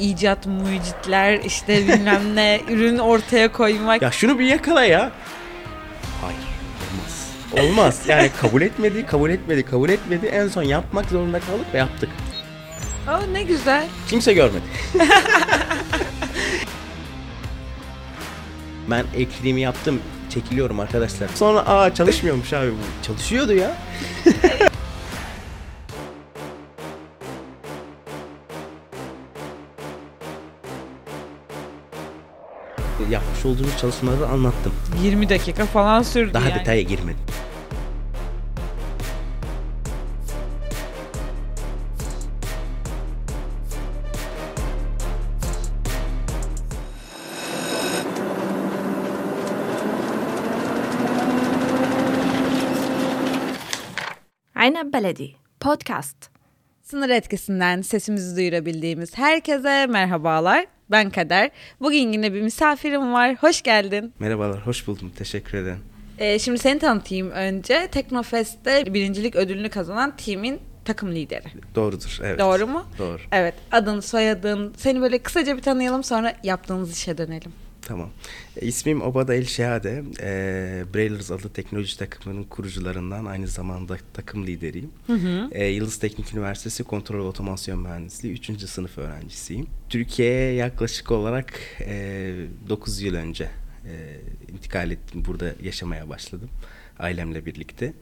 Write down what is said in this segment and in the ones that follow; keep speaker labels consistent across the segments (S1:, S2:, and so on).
S1: icat mucitler işte bilmem ne ürün ortaya koymak.
S2: Ya şunu bir yakala ya. Hayır olmaz. Olmaz. Yani kabul etmedi, kabul etmedi, kabul etmedi. En son yapmak zorunda kaldık ve yaptık.
S1: Aa, ne güzel.
S2: Kimse görmedi. ben ekliliğimi yaptım. Çekiliyorum arkadaşlar. Sonra aa çalışmıyormuş abi bu. Çalışıyordu ya. olduğumuz çalışmaları anlattım.
S1: 20 dakika falan sürdü
S2: Daha
S1: yani.
S2: detaya girmedim.
S3: Aynen Beledi Podcast.
S1: Sınır etkisinden sesimizi duyurabildiğimiz herkese merhabalar. Ben Kader. Bugün yine bir misafirim var. Hoş geldin.
S2: Merhabalar, hoş buldum. Teşekkür ederim.
S1: Ee, şimdi seni tanıtayım önce. Teknofest'te birincilik ödülünü kazanan timin takım lideri.
S2: Doğrudur, evet.
S1: Doğru mu?
S2: Doğru.
S1: Evet. Adın, soyadın. Seni böyle kısaca bir tanıyalım sonra yaptığınız işe dönelim.
S2: Tamam. E, ismim Obada El Şehade. E, Braillers adlı teknoloji takımının kurucularından aynı zamanda takım lideriyim. E, Yıldız Teknik Üniversitesi Kontrol ve Otomasyon Mühendisliği 3. sınıf öğrencisiyim. Türkiye'ye yaklaşık olarak e, 9 yıl önce e, intikal ettim. Burada yaşamaya başladım ailemle birlikte.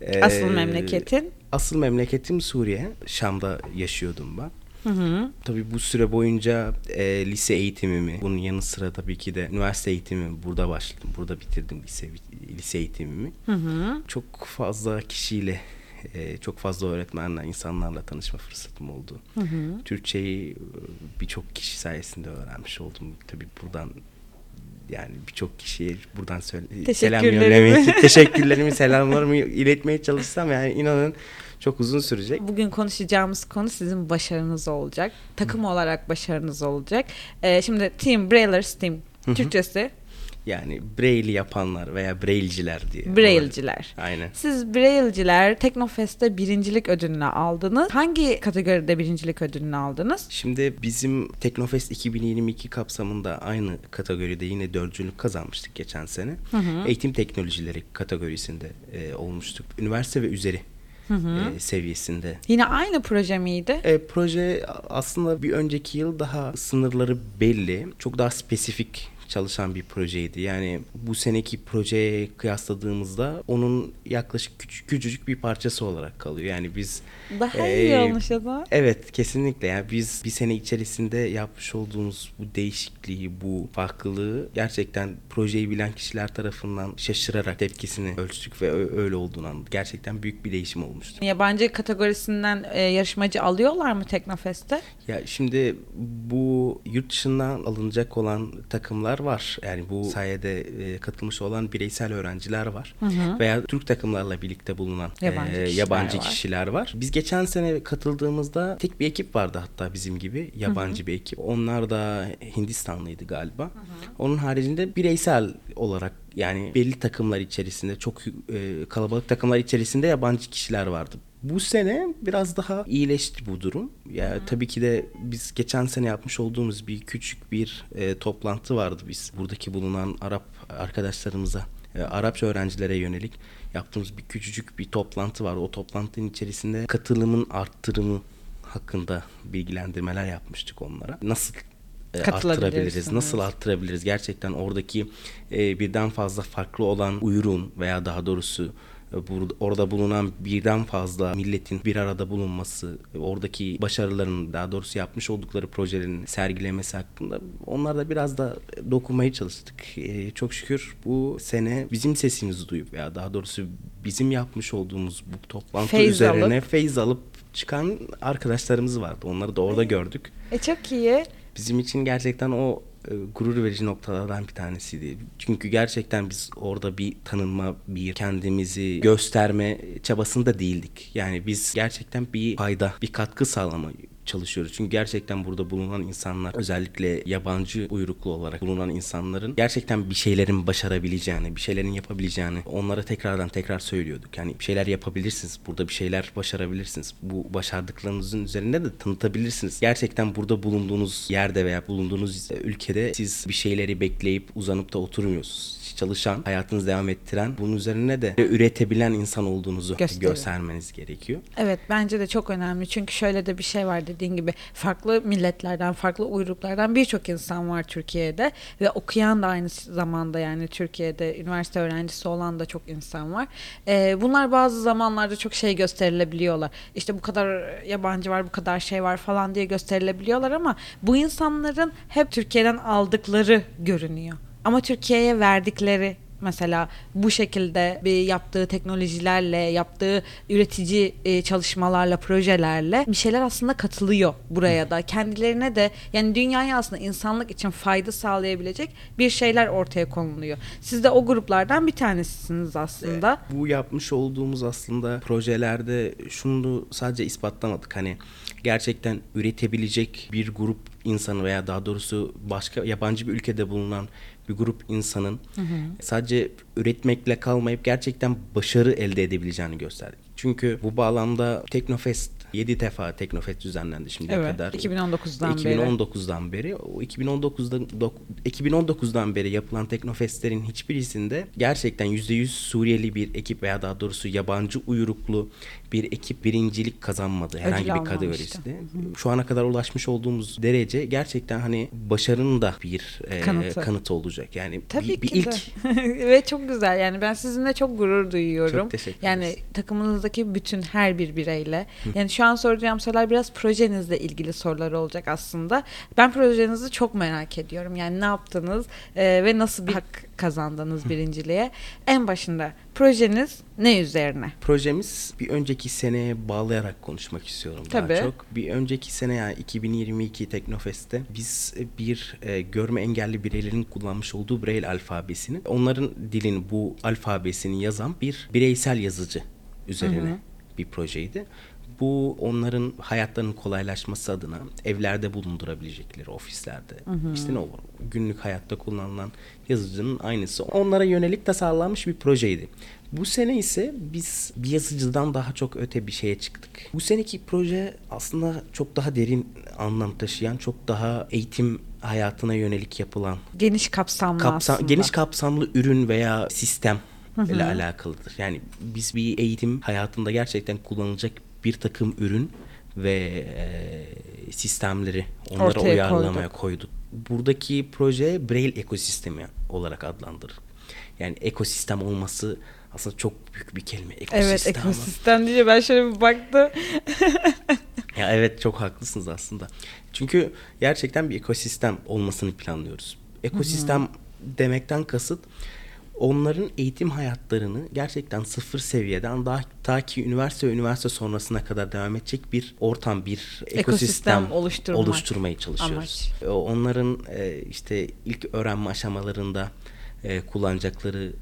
S2: E,
S1: Asıl memleketin?
S2: Asıl memleketim Suriye. Şam'da yaşıyordum ben.
S1: Hı hı.
S2: Tabii bu süre boyunca e, lise eğitimimi, bunun yanı sıra tabii ki de üniversite eğitimimi burada başladım. Burada bitirdim lise lise eğitimimi.
S1: Hı hı.
S2: Çok fazla kişiyle, e, çok fazla öğretmenle, insanlarla tanışma fırsatım oldu.
S1: Hı hı.
S2: Türkçeyi e, birçok kişi sayesinde öğrenmiş oldum. Tabii buradan yani birçok kişiye buradan söyle selam yönlemeye, teşekkürlerimi, selamlarımı iletmeye çalışsam yani inanın çok uzun sürecek.
S1: Bugün konuşacağımız konu sizin başarınız olacak. Takım olarak başarınız olacak. Ee, şimdi Team Braillers Team.
S2: hı.
S1: Türkçesi
S2: Yani Braille yapanlar veya Braille'ciler diye.
S1: Braille'ciler.
S2: Aynen.
S1: Siz Braille'ciler Teknofest'te birincilik ödülünü aldınız. Hangi kategoride birincilik ödülünü aldınız?
S2: Şimdi bizim Teknofest 2022 kapsamında aynı kategoride yine dördüncülük kazanmıştık geçen sene. Eğitim teknolojileri kategorisinde e, olmuştuk. Üniversite ve üzeri e, seviyesinde.
S1: Yine aynı proje miydi?
S2: E, proje aslında bir önceki yıl daha sınırları belli, çok daha spesifik çalışan bir projeydi. Yani bu seneki projeye kıyasladığımızda onun yaklaşık küçük, küçücük bir parçası olarak kalıyor. Yani biz
S1: Daha
S2: e,
S1: iyi olmuş o zaman.
S2: Evet kesinlikle yani biz bir sene içerisinde yapmış olduğumuz bu değişikliği, bu farklılığı gerçekten projeyi bilen kişiler tarafından şaşırarak tepkisini ölçtük ve öyle olduğunu anladık. Gerçekten büyük bir değişim olmuştu.
S1: Yabancı kategorisinden e, yarışmacı alıyorlar mı Teknofest'te?
S2: Ya şimdi bu yurt dışından alınacak olan takımlar var. Yani bu sayede e, katılmış olan bireysel öğrenciler var. Veya Türk takımlarla birlikte bulunan
S1: Yabancı
S2: e,
S1: kişiler
S2: yabancı
S1: var.
S2: kişiler var. Biz geçen sene katıldığımızda tek bir ekip vardı hatta bizim gibi yabancı bir ekip. Onlar da Hindistanlıydı galiba. Onun haricinde bireysel olarak yani belli takımlar içerisinde çok e, kalabalık takımlar içerisinde yabancı kişiler vardı. Bu sene biraz daha iyileşti bu durum. Ya tabii ki de biz geçen sene yapmış olduğumuz bir küçük bir e, toplantı vardı biz buradaki bulunan Arap arkadaşlarımıza, e, Arapça öğrencilere yönelik yaptığımız bir küçücük bir toplantı vardı. O toplantının içerisinde katılımın arttırımı hakkında bilgilendirmeler yapmıştık onlara. Nasıl. Arttırabiliriz? Nasıl arttırabiliriz? Gerçekten oradaki e, birden fazla farklı olan ürün veya daha doğrusu e, bur- orada bulunan birden fazla milletin bir arada bulunması, e, oradaki başarıların daha doğrusu yapmış oldukları projelerin sergilemesi hakkında onlarda biraz da dokunmaya çalıştık. E, çok şükür bu sene bizim sesimizi duyup veya daha doğrusu bizim yapmış olduğumuz bu toplantı
S1: Feyz
S2: üzerine
S1: alıp.
S2: feyz alıp çıkan arkadaşlarımız vardı. Onları da orada gördük.
S1: E çok iyi.
S2: Bizim için gerçekten o e, gurur verici noktalardan bir tanesiydi. Çünkü gerçekten biz orada bir tanınma, bir kendimizi gösterme çabasında değildik. Yani biz gerçekten bir fayda, bir katkı sağlama, çalışıyoruz. Çünkü gerçekten burada bulunan insanlar özellikle yabancı uyruklu olarak bulunan insanların gerçekten bir şeylerin başarabileceğini, bir şeylerin yapabileceğini onlara tekrardan tekrar söylüyorduk. Yani bir şeyler yapabilirsiniz. Burada bir şeyler başarabilirsiniz. Bu başardıklarınızın üzerinde de tanıtabilirsiniz. Gerçekten burada bulunduğunuz yerde veya bulunduğunuz ülkede siz bir şeyleri bekleyip uzanıp da oturmuyorsunuz çalışan, hayatınızı devam ettiren, bunun üzerine de üretebilen insan olduğunuzu
S1: Gösteriyor.
S2: göstermeniz gerekiyor.
S1: Evet bence de çok önemli çünkü şöyle de bir şey var dediğin gibi farklı milletlerden farklı uyruklardan birçok insan var Türkiye'de ve okuyan da aynı zamanda yani Türkiye'de üniversite öğrencisi olan da çok insan var. Ee, bunlar bazı zamanlarda çok şey gösterilebiliyorlar. İşte bu kadar yabancı var bu kadar şey var falan diye gösterilebiliyorlar ama bu insanların hep Türkiye'den aldıkları görünüyor. Ama Türkiye'ye verdikleri mesela bu şekilde bir yaptığı teknolojilerle, yaptığı üretici e, çalışmalarla, projelerle bir şeyler aslında katılıyor buraya da. Kendilerine de yani dünyaya aslında insanlık için fayda sağlayabilecek bir şeyler ortaya konuluyor. Siz de o gruplardan bir tanesisiniz aslında.
S2: Bu yapmış olduğumuz aslında projelerde şunu sadece ispatlamadık. Hani gerçekten üretebilecek bir grup insanı veya daha doğrusu başka yabancı bir ülkede bulunan bir grup insanın hı hı. sadece üretmekle kalmayıp gerçekten başarı elde edebileceğini gösterdik. Çünkü bu bağlamda Teknofest 7 defa Teknofest düzenlendi şimdiye
S1: evet,
S2: kadar.
S1: 2019'dan
S2: 2019'dan beri. beri. O 2019'dan 2019'dan beri yapılan Teknofestlerin hiçbirisinde gerçekten %100 Suriyeli bir ekip veya daha doğrusu yabancı uyruklu bir ekip birincilik kazanmadı herhangi
S1: Ödül
S2: bir kategorisinde. Şu ana kadar ulaşmış olduğumuz derece gerçekten hani başarının da bir e,
S1: kanıtı.
S2: kanıtı olacak. Yani
S1: Tabii
S2: bir, bir
S1: ki
S2: ilk.
S1: Ve çok güzel. Yani ben sizinle çok gurur duyuyorum.
S2: Çok teşekkür
S1: Yani
S2: ederiz.
S1: takımınızdaki bütün her bir bireyle. Yani şu an soracağım sorular biraz projenizle ilgili sorular olacak aslında. Ben projenizi çok merak ediyorum. Yani ne yaptınız e, ve nasıl bir hak kazandınız birinciliğe? En başında projeniz ne üzerine?
S2: Projemiz bir önceki seneye bağlayarak konuşmak istiyorum
S1: Tabii.
S2: daha çok. Bir önceki sene yani 2022 Teknofest'te biz bir e, görme engelli bireylerin kullanmış olduğu Braille alfabesini, onların dilini bu alfabesini yazan bir bireysel yazıcı üzerine
S1: Hı hı.
S2: bir projeydi. Bu onların hayatlarının kolaylaşması adına evlerde bulundurabilecekleri ofislerde işte ne olur günlük hayatta kullanılan yazıcının aynısı onlara yönelik tasarlanmış bir projeydi. Bu sene ise biz bir yazıcıdan daha çok öte bir şeye çıktık. Bu seneki proje aslında çok daha derin anlam taşıyan, çok daha eğitim hayatına yönelik yapılan
S1: Geniş kapsamlı
S2: kapsam,
S1: aslında.
S2: geniş kapsamlı ürün veya sistem ile alakalıdır. Yani biz bir eğitim hayatında gerçekten kullanılacak bir takım ürün ve e, sistemleri onlara
S1: Ortaya
S2: uyarlamaya
S1: koyduk.
S2: koyduk. Buradaki proje Braille ekosistemi olarak adlandırır. Yani ekosistem olması aslında çok büyük bir kelime. Ekosistem.
S1: Evet ekosistem diye ben şöyle bir baktım.
S2: Ya evet çok haklısınız aslında. Çünkü gerçekten bir ekosistem olmasını planlıyoruz. Ekosistem demekten kasıt onların eğitim hayatlarını gerçekten sıfır seviyeden daha ta ki üniversite ve üniversite sonrasına kadar devam edecek bir ortam, bir ekosistem,
S1: Ekosistem oluşturmak.
S2: oluşturmaya çalışıyoruz. E, Onların e, işte ilk öğrenme aşamalarında e, kullanacakları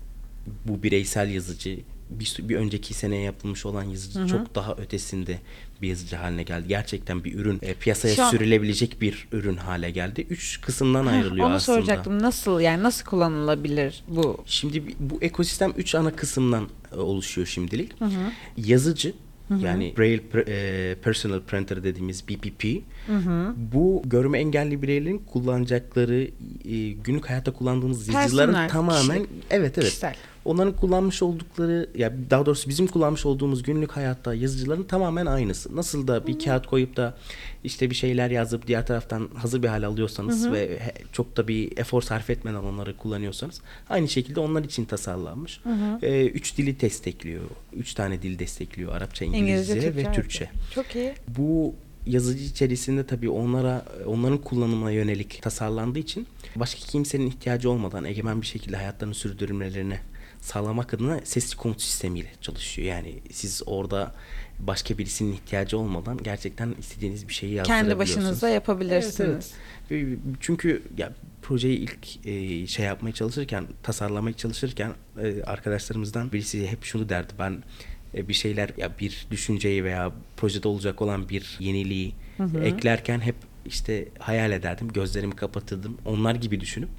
S2: bu bireysel yazıcı bir, bir önceki sene yapılmış olan yazıcı çok daha ötesinde bir yazıcı haline geldi. Gerçekten bir ürün e, piyasaya
S1: Şu an-
S2: sürülebilecek bir ürün hale geldi. Üç kısımdan ayrılıyor
S1: Onu
S2: aslında.
S1: soracaktım. Nasıl yani nasıl kullanılabilir bu?
S2: Şimdi bu ekosistem üç ana kısımdan e, oluşuyor şimdilik. Yazıcı yani Braille e, Personal Printer dediğimiz BPP. Bu görme engelli bireylerin kullanacakları e, günlük hayatta kullandığımız yazıcıların tamamen
S1: kişilik,
S2: evet evet.
S1: kişisel.
S2: Onların kullanmış oldukları ya daha doğrusu bizim kullanmış olduğumuz günlük hayatta yazıcıların tamamen aynısı. Nasıl da bir kağıt koyup da işte bir şeyler yazıp diğer taraftan hazır bir hale alıyorsanız ve he- çok da bir efor sarf etmeden onları kullanıyorsanız aynı şekilde onlar için tasarlanmış. Ee, üç dili destekliyor. Üç tane dil destekliyor. Arapça, İngilizce,
S1: İngilizce,
S2: ve
S1: Türkçe,
S2: Türkçe.
S1: Arapça. Çok iyi.
S2: Bu yazıcı içerisinde tabii onlara onların kullanımına yönelik tasarlandığı için başka kimsenin ihtiyacı olmadan egemen bir şekilde hayatlarını sürdürmelerini sağlamak adına sesli komut sistemiyle çalışıyor. Yani siz orada başka birisinin ihtiyacı olmadan gerçekten istediğiniz bir şeyi
S1: Kendi başınıza yapabilirsiniz.
S2: Evet, evet. Çünkü ya projeyi ilk e, şey yapmaya çalışırken, tasarlamaya çalışırken e, arkadaşlarımızdan birisi hep şunu derdi. Ben e, bir şeyler ya bir düşünceyi veya projede olacak olan bir yeniliği eklerken hep işte hayal ederdim. Gözlerimi kapatırdım. Onlar gibi düşünüp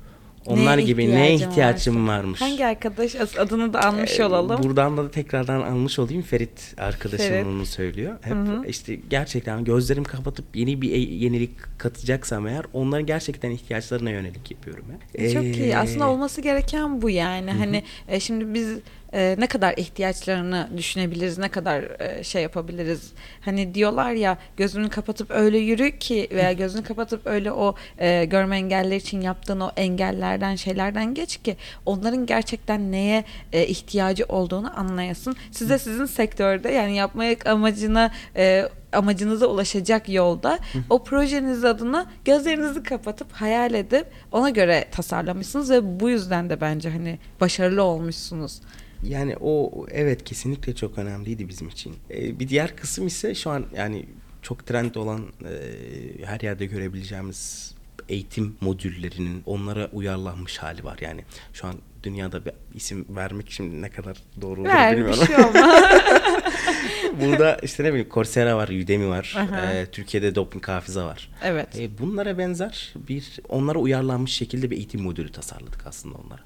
S2: onlar gibi neye ihtiyacım
S1: varsa.
S2: varmış.
S1: Hangi arkadaş adını da almış
S2: Ee,
S1: olalım.
S2: Buradan da tekrardan almış olayım. Ferit arkadaşım
S1: Ferit.
S2: onu söylüyor. Hep işte gerçekten gözlerimi kapatıp yeni bir e- yenilik katacaksam eğer onların gerçekten ihtiyaçlarına yönelik yapıyorum. ya.
S1: E, Çok iyi.
S2: Ee,
S1: Aslında olması gereken bu yani. Hani e, şimdi biz e, ne kadar ihtiyaçlarını düşünebiliriz, ne kadar e, şey yapabiliriz. Hani diyorlar ya gözünü kapatıp öyle yürü ki veya gözünü kapatıp öyle o e, görme engelliler için yaptığın o engellerden şeylerden geç ki onların gerçekten neye e, ihtiyacı olduğunu anlayasın. Size sizin sektörde yani yapmaya amacına e, amacınıza ulaşacak yolda o projeniz adına gözlerinizi kapatıp hayal edip ona göre tasarlamışsınız ve bu yüzden de bence hani başarılı olmuşsunuz.
S2: Yani o evet kesinlikle çok önemliydi bizim için. Ee, bir diğer kısım ise şu an yani çok trend olan e, her yerde görebileceğimiz eğitim modüllerinin onlara uyarlanmış hali var. Yani şu an dünyada bir isim vermek şimdi ne kadar doğru olur
S1: Ver
S2: bilmiyorum.
S1: şey.
S2: Burada işte ne bileyim Coursera var, Udemy var.
S1: Aha.
S2: Ee, Türkiye'de Doping Hafıza var.
S1: evet.
S2: E, bunlara benzer bir onlara uyarlanmış şekilde bir eğitim modülü tasarladık aslında onlara.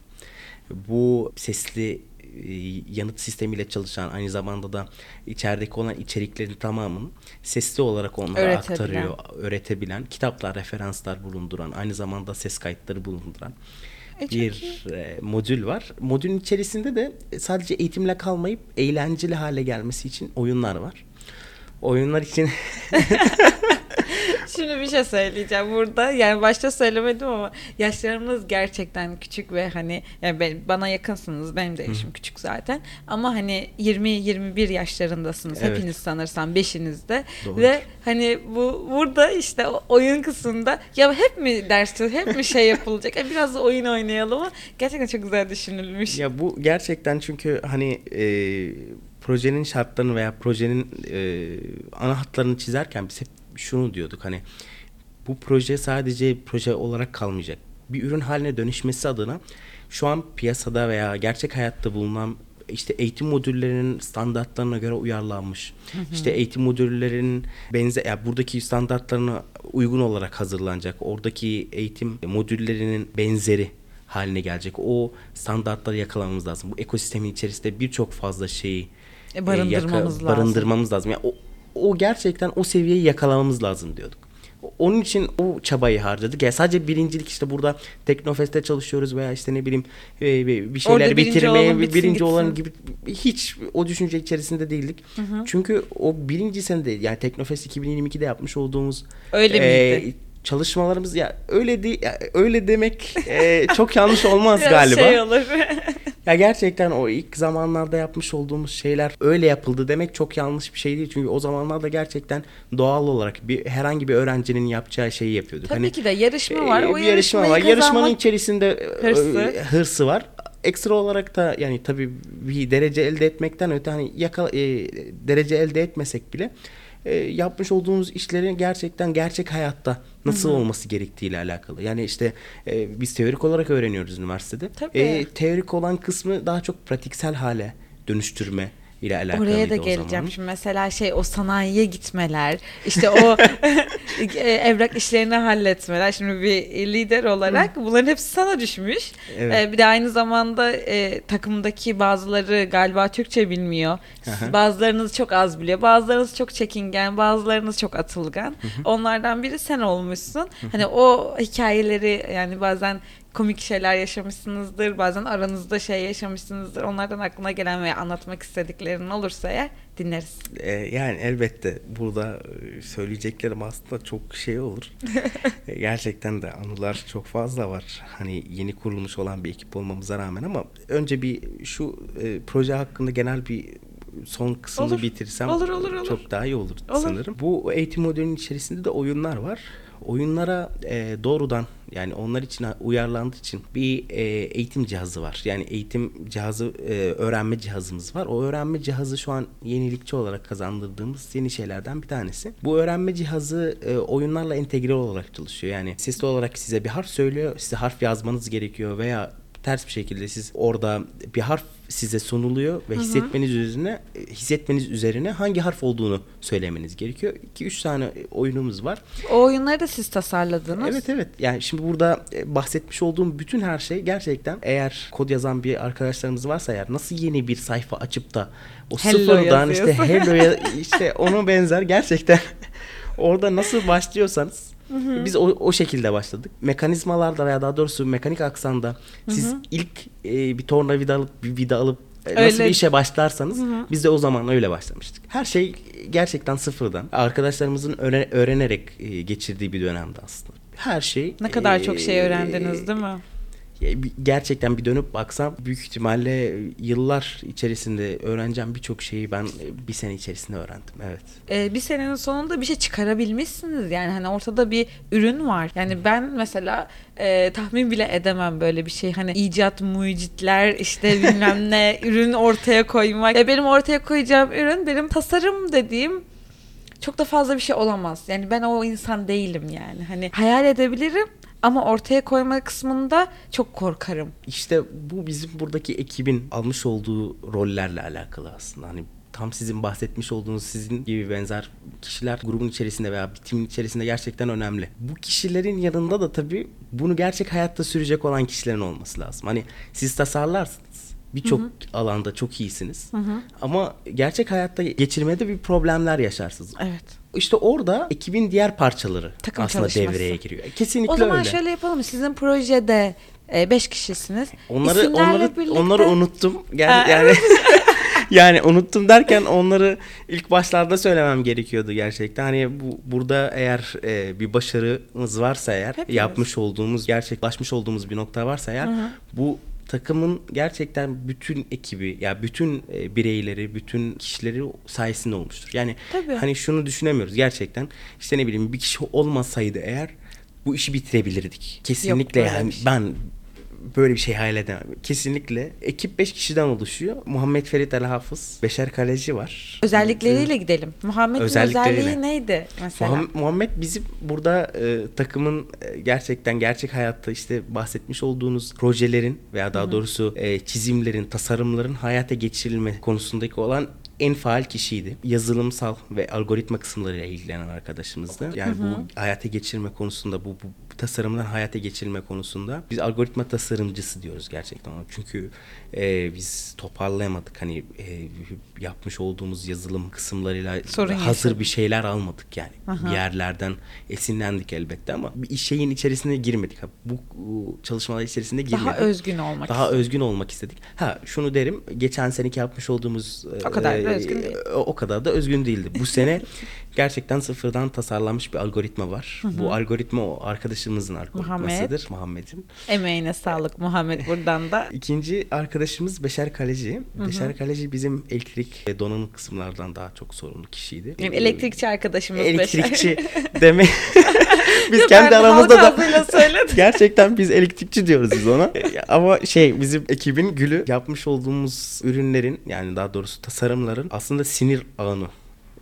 S2: Bu sesli e, yanıt sistemiyle çalışan aynı zamanda da içerideki olan içeriklerin tamamını sesli olarak onlara
S1: Öğretebilen.
S2: aktarıyor, öğretebilen, kitaplar, referanslar bulunduran, aynı zamanda ses kayıtları bulunduran
S1: E,
S2: bir e, modül var. Modülün içerisinde de sadece eğitimle kalmayıp eğlenceli hale gelmesi için oyunlar var. Oyunlar için
S1: Şimdi bir şey söyleyeceğim burada. Yani başta söylemedim ama yaşlarımız gerçekten küçük ve hani yani ben, bana yakınsınız. Benim de yaşım küçük zaten. Ama hani 20-21 yaşlarındasınız.
S2: Evet.
S1: Hepiniz sanırsam beşinizde.
S2: Doğru.
S1: Ve hani bu burada işte oyun kısmında ya hep mi ders hep mi şey yapılacak? Biraz da oyun oynayalım mı? Gerçekten çok güzel düşünülmüş.
S2: Ya bu gerçekten çünkü hani e, projenin şartlarını veya projenin e, ana hatlarını çizerken biz hep şunu diyorduk hani bu proje sadece proje olarak kalmayacak. Bir ürün haline dönüşmesi adına şu an piyasada veya gerçek hayatta bulunan işte eğitim modüllerinin standartlarına göre uyarlanmış. İşte eğitim modüllerinin benzer ya buradaki standartlarına uygun olarak hazırlanacak. Oradaki eğitim modüllerinin benzeri haline gelecek. O standartları yakalamamız lazım. Bu ekosistemin içerisinde birçok fazla şeyi
S1: E, barındırmamız lazım.
S2: barındırmamız lazım. Yani o, o gerçekten o seviyeyi yakalamamız lazım diyorduk. Onun için o çabayı harcadık. Yani sadece birincilik işte burada Teknofest'te çalışıyoruz veya işte ne bileyim e, bir şeyler
S1: Orada birinci
S2: bitirmeye
S1: bitsin,
S2: birinci
S1: gitsin.
S2: olan gibi hiç o düşünce içerisinde değildik. Çünkü o birinci senede yani Teknofest 2022'de yapmış olduğumuz
S1: Öyle
S2: e,
S1: miydi?
S2: çalışmalarımız ya öyle de, ya öyle demek e, çok yanlış olmaz galiba.
S1: şey olur.
S2: Ya gerçekten o ilk zamanlarda yapmış olduğumuz şeyler öyle yapıldı demek çok yanlış bir şey değil. Çünkü o zamanlarda gerçekten doğal olarak bir herhangi bir öğrencinin yapacağı şeyi yapıyorduk.
S1: Tabii
S2: hani,
S1: ki de yarışma var.
S2: e,
S1: O
S2: bir yarışma var. Yarışmanın içerisinde e,
S1: hırsı.
S2: e, hırsı var. Ekstra olarak da yani tabii bir derece elde etmekten öte hani yaka, e, derece elde etmesek bile e, yapmış olduğumuz işlerin gerçekten gerçek hayatta nasıl olması gerektiğiyle alakalı. Yani işte e, biz teorik olarak öğreniyoruz üniversitede.
S1: Tabii.
S2: E, teorik olan kısmı daha çok pratiksel hale dönüştürme ile alakalıydı
S1: Oraya da geleceğim.
S2: zaman.
S1: Şimdi mesela şey o sanayiye gitmeler, işte o e, evrak işlerini halletmeler. Şimdi bir lider olarak bunların hepsi sana düşmüş.
S2: Evet.
S1: E, bir de aynı zamanda e, takımdaki bazıları galiba Türkçe bilmiyor. Bazılarınız çok az biliyor. Bazılarınız çok çekingen, bazılarınız çok atılgan. Onlardan biri sen olmuşsun. Hani o hikayeleri yani bazen komik şeyler yaşamışsınızdır. Bazen aranızda şey yaşamışsınızdır. Onlardan aklına gelen veya anlatmak istediklerin olursa eğer dinleriz.
S2: E, yani elbette burada e, söyleyeceklerim aslında çok şey olur. E, Gerçekten de anılar çok fazla var. Hani yeni kurulmuş olan bir ekip olmamıza rağmen ama önce bir şu e, proje hakkında genel bir son kısmını
S1: Olur.
S2: bitirsem
S1: Olur, olur, olur.
S2: çok daha iyi olur,
S1: Olur.
S2: sanırım. Bu eğitim modülünün içerisinde de oyunlar var. Oyunlara e, doğrudan yani onlar için uyarlandığı için bir e, eğitim cihazı var. Yani eğitim cihazı, e, öğrenme cihazımız var. O öğrenme cihazı şu an yenilikçi olarak kazandırdığımız yeni şeylerden bir tanesi. Bu öğrenme cihazı e, oyunlarla entegre olarak çalışıyor. Yani sesli olarak size bir harf söylüyor. Size harf yazmanız gerekiyor veya ters bir şekilde siz orada bir harf size sunuluyor ve hissetmeniz üzerine hissetmeniz üzerine hangi harf olduğunu söylemeniz gerekiyor. 2 3 tane oyunumuz var.
S1: O oyunları da siz tasarladınız.
S2: Evet evet. Yani şimdi burada e, bahsetmiş olduğum bütün her şey gerçekten eğer kod yazan bir arkadaşlarımız varsa eğer nasıl yeni bir sayfa açıp da o
S1: Hello
S2: sıfırdan işte hello'ya işte onun benzer gerçekten orada nasıl başlıyorsanız biz o, o şekilde başladık. Mekanizmalarda veya daha doğrusu mekanik aksanda siz ilk e, bir tornavida alıp bir vida alıp e, nasıl
S1: Öyle.
S2: bir işe başlarsanız biz de o zaman öyle başlamıştık. Her şey gerçekten sıfırdan. Arkadaşlarımızın öğre- öğrenerek e, geçirdiği bir dönemdi aslında. Her şey
S1: Ne kadar çok
S2: e,
S1: şey öğrendiniz değil mi?
S2: Gerçekten bir dönüp baksam büyük ihtimalle yıllar içerisinde öğreneceğim birçok şeyi ben e, bir sene içerisinde öğrendim. Evet.
S1: Ee, bir senenin sonunda bir şey çıkarabilmişsiniz yani hani ortada bir ürün var. Yani ben mesela e, tahmin bile edemem böyle bir şey. Hani icat mucitler işte bilmem ne ürün ortaya koymak. E, benim ortaya koyacağım ürün benim tasarım dediğim çok da fazla bir şey olamaz. Yani ben o insan değilim yani. Hani hayal edebilirim ama ortaya koyma kısmında çok korkarım.
S2: İşte bu bizim buradaki ekibin almış olduğu rollerle alakalı aslında. Hani tam sizin bahsetmiş olduğunuz sizin gibi benzer kişiler grubun içerisinde veya bir timin içerisinde gerçekten önemli. Bu kişilerin yanında da tabii bunu gerçek hayatta sürecek olan kişilerin olması lazım. Hani siz tasarlarsınız. Birçok alanda çok iyisiniz. Ama gerçek hayatta geçirmede bir problemler yaşarsınız.
S1: Evet.
S2: İşte orada ekibin diğer parçaları
S1: Takım
S2: aslında
S1: çalışması.
S2: devreye giriyor. Kesinlikle
S1: O zaman
S2: öyle.
S1: şöyle yapalım. Sizin projede 5 kişisiniz.
S2: Onları
S1: İsimlerle
S2: onları
S1: birlikte-
S2: onları unuttum.
S1: Ha,
S2: yani yani unuttum derken onları ilk başlarda söylemem gerekiyordu gerçekten. Hani bu burada eğer e, bir başarımız varsa eğer
S1: Hepimiz.
S2: yapmış olduğumuz gerçekleşmiş olduğumuz bir nokta varsa eğer bu takımın gerçekten bütün ekibi ya bütün e, bireyleri, bütün kişileri sayesinde olmuştur. Yani
S1: Tabii.
S2: hani şunu düşünemiyoruz gerçekten. işte ne bileyim bir kişi olmasaydı eğer bu işi bitirebilirdik. Kesinlikle
S1: böyle
S2: yani
S1: şey.
S2: ben böyle bir şey hayal edemem. Kesinlikle. Ekip 5 kişiden oluşuyor. Muhammed Ferit El Hafız, Beşer Kaleci var.
S1: Özellikleriyle gidelim. Muhammed'in özelliği neydi mesela?
S2: Muham- Muhammed bizim burada e, takımın e, gerçekten gerçek hayatta işte bahsetmiş olduğunuz projelerin veya daha doğrusu e, çizimlerin, tasarımların hayata geçirilme konusundaki olan en faal kişiydi. Yazılımsal ve algoritma kısımlarıyla ilgilenen arkadaşımızdı. Yani bu hayata geçirme konusunda bu, bu tasarımların hayata geçirilme konusunda biz algoritma tasarımcısı diyoruz gerçekten. Çünkü e, biz toparlayamadık hani e, yapmış olduğumuz yazılım kısımlarıyla
S1: Sorun
S2: hazır
S1: yaşadık.
S2: bir şeyler almadık yani. Bir yerlerden esinlendik elbette ama bir şeyin içerisine girmedik. Bu, çalışmalar içerisinde girmedik.
S1: Daha özgün olmak
S2: Daha
S1: istedim.
S2: özgün olmak istedik. Ha şunu derim. Geçen seneki yapmış olduğumuz
S1: O kadar da
S2: e,
S1: özgün değil.
S2: O kadar da özgün değildi. Bu sene gerçekten sıfırdan tasarlanmış bir algoritma var. Bu algoritma o arkadaşımızın algoritmasıdır. Muhammed'in.
S1: Emeğine sağlık Muhammed buradan da.
S2: İkinci arkadaşımız Beşer Kaleci. Beşer Kaleci bizim elektrik ve donanım kısımlardan daha çok sorumlu kişiydi.
S1: Yani elektrikçi arkadaşımız Beşer.
S2: elektrikçi deme. biz
S1: Yok,
S2: kendi aramızda da gerçekten biz elektrikçi diyoruz biz ona. Ama şey bizim ekibin gülü yapmış olduğumuz ürünlerin yani daha doğrusu tasarımların aslında sinir ağını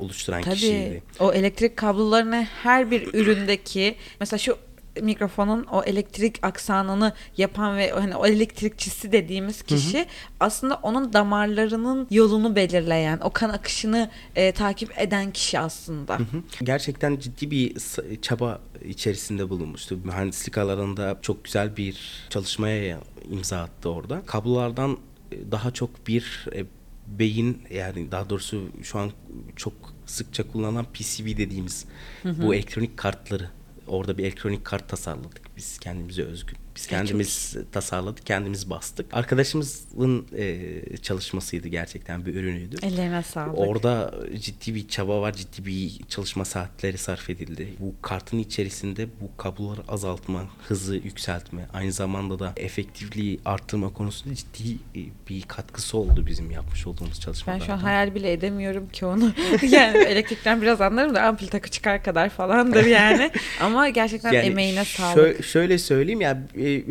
S2: oluşturan
S1: Tabii.
S2: kişiydi.
S1: O elektrik kablolarını her bir üründeki mesela şu mikrofonun o elektrik aksanını yapan ve hani o elektrikçisi dediğimiz kişi aslında onun damarlarının yolunu belirleyen, o kan akışını e, takip eden kişi aslında.
S2: Hı. Gerçekten ciddi bir çaba içerisinde bulunmuştu. Mühendislik alanında çok güzel bir çalışmaya imza attı orada. Kablolardan e, daha çok bir e, beyin yani daha doğrusu şu an çok sıkça kullanılan PCB dediğimiz bu elektronik kartları orada bir elektronik kart tasarladık biz kendimize özgü. Biz kendimiz tasarladık, kendimiz bastık. Arkadaşımızın e, çalışmasıydı gerçekten bir ürünüydü.
S1: Ellerine sağlık.
S2: Orada ciddi bir çaba var, ciddi bir çalışma saatleri sarf edildi. Bu kartın içerisinde bu kabloları azaltma, hızı yükseltme, aynı zamanda da efektifliği arttırma konusunda ciddi e, bir katkısı oldu bizim yapmış olduğumuz
S1: Ben
S2: çalışmalarda.
S1: şu an hayal bile edemiyorum ki onu. yani elektrikten biraz anlarım da ampul takı çıkar kadar falandır yani. Ama gerçekten
S2: Yani
S1: emeğine
S2: şö-
S1: sağlık.
S2: şöyle söyleyeyim ya e,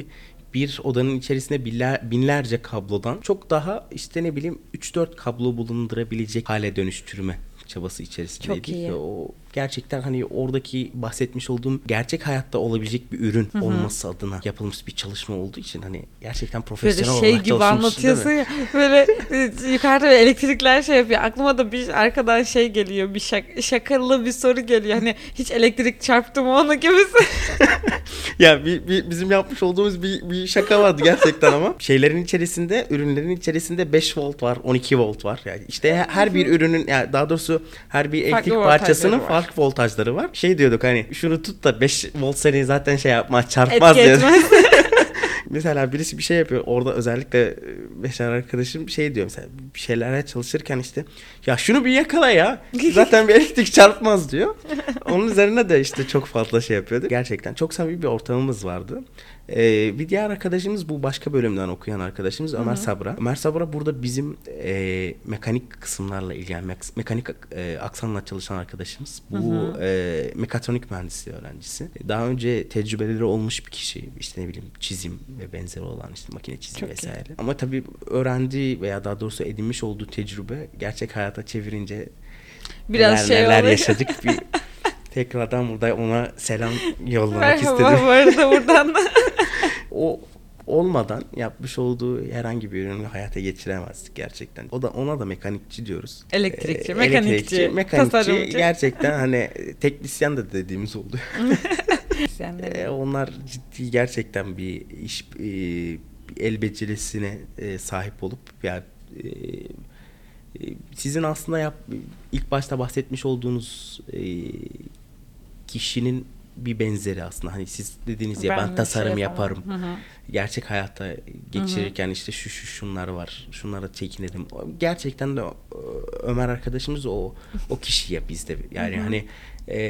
S2: bir odanın içerisinde binler, binlerce kablodan çok daha işte ne bileyim 3-4 kablo bulundurabilecek hale dönüştürme çabası içerisindeydik.
S1: Çok iyi.
S2: O gerçekten hani oradaki bahsetmiş olduğum gerçek hayatta olabilecek bir ürün olması adına yapılmış bir çalışma olduğu için hani gerçekten
S1: Böyle
S2: profesyonel
S1: şey
S2: olarak
S1: gibi anlatıyorsun ya. Böyle e, yukarıda böyle elektrikler şey yapıyor. Aklıma da bir arkadan şey geliyor. Bir şak, şakalı bir soru geliyor. Hani hiç elektrik çarptı mı onu gibisi.
S2: ya bir, bir- bizim yapmış olduğumuz bir, bir şaka vardı gerçekten ama. Şeylerin içerisinde, ürünlerin içerisinde 5 volt var, 12 volt var. Yani işte her bir ürünün yani daha doğrusu her bir elektrik
S1: Farklı
S2: parçasının
S1: var.
S2: Farklı voltajları var. Şey diyorduk hani şunu tut da 5 volt seni zaten şey yapmaz, çarpmaz
S1: Etki
S2: diyorduk.
S1: etmez.
S2: Mesela birisi bir şey yapıyor. Orada özellikle e, Beşer arkadaşım şey diyor mesela bir şeylere çalışırken işte ya şunu bir yakala ya. Zaten bir elektrik çarpmaz diyor. Onun üzerine de işte çok fazla şey yapıyordu. Gerçekten çok samimi bir ortamımız vardı. Ee, bir diğer arkadaşımız bu başka bölümden okuyan arkadaşımız Ömer Sabra. Ömer Sabra burada bizim e, mekanik kısımlarla ilgilen mek- mekanik e, aksanla çalışan arkadaşımız. Bu e, mekatronik mühendisliği öğrencisi. Daha önce tecrübeleri olmuş bir kişi. İşte ne bileyim çizim ve benzeri olan işte makine çizimi
S1: Çok iyi.
S2: vesaire. Ama tabii öğrendiği veya daha doğrusu edinmiş olduğu tecrübe gerçek hayata çevirince
S1: Biraz
S2: neler,
S1: şey
S2: neler
S1: oluyor.
S2: yaşadık bir tekrardan burada ona selam yollamak
S1: Merhaba
S2: istedim.
S1: bu arada buradan da.
S2: O olmadan yapmış olduğu herhangi bir ürünü hayata geçiremezdik gerçekten. O da ona da mekanikçi diyoruz.
S1: Elektrikçi,
S2: Ee,
S1: mekanikçi,
S2: mekanikçi
S1: tasarımcı.
S2: gerçekten hani teknisyen de dediğimiz oldu. Ee, onlar ciddi gerçekten bir iş e, el becerisine e, sahip olup yani e, e, sizin aslında yap ilk başta bahsetmiş olduğunuz e, kişinin bir benzeri aslında. Hani siz dediğiniz ya ben,
S1: bir
S2: tasarım
S1: şey
S2: yaparım.
S1: Hı hı.
S2: Gerçek hayatta geçirirken işte şu şu şunlar var. Şunlara çekinelim. Gerçekten de o- Ömer arkadaşımız o o kişi ya bizde. Yani hani e,